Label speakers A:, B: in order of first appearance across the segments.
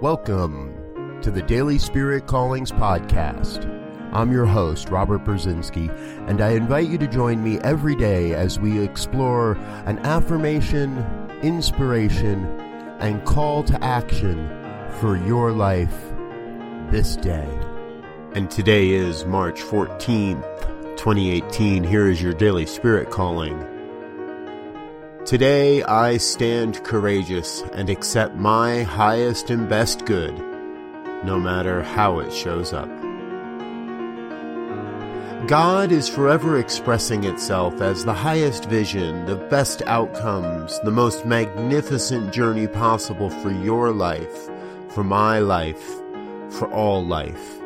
A: Welcome to the Daily Spirit Callings Podcast. I'm your host, Robert Brzezinski, and I invite you to join me every day as we explore an affirmation, inspiration, and call to action for your life this day. And today is March 14th, 2018. Here is your Daily Spirit Calling. Today I stand courageous and accept my highest and best good, no matter how it shows up. God is forever expressing itself as the highest vision, the best outcomes, the most magnificent journey possible for your life, for my life, for all life.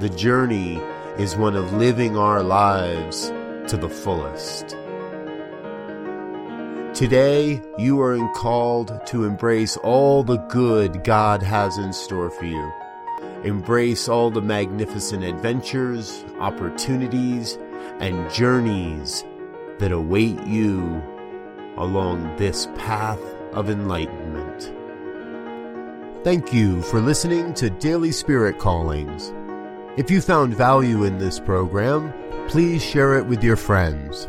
A: The journey is one of living our lives to the fullest. Today, you are called to embrace all the good God has in store for you. Embrace all the magnificent adventures, opportunities, and journeys that await you along this path of enlightenment. Thank you for listening to Daily Spirit Callings. If you found value in this program, please share it with your friends.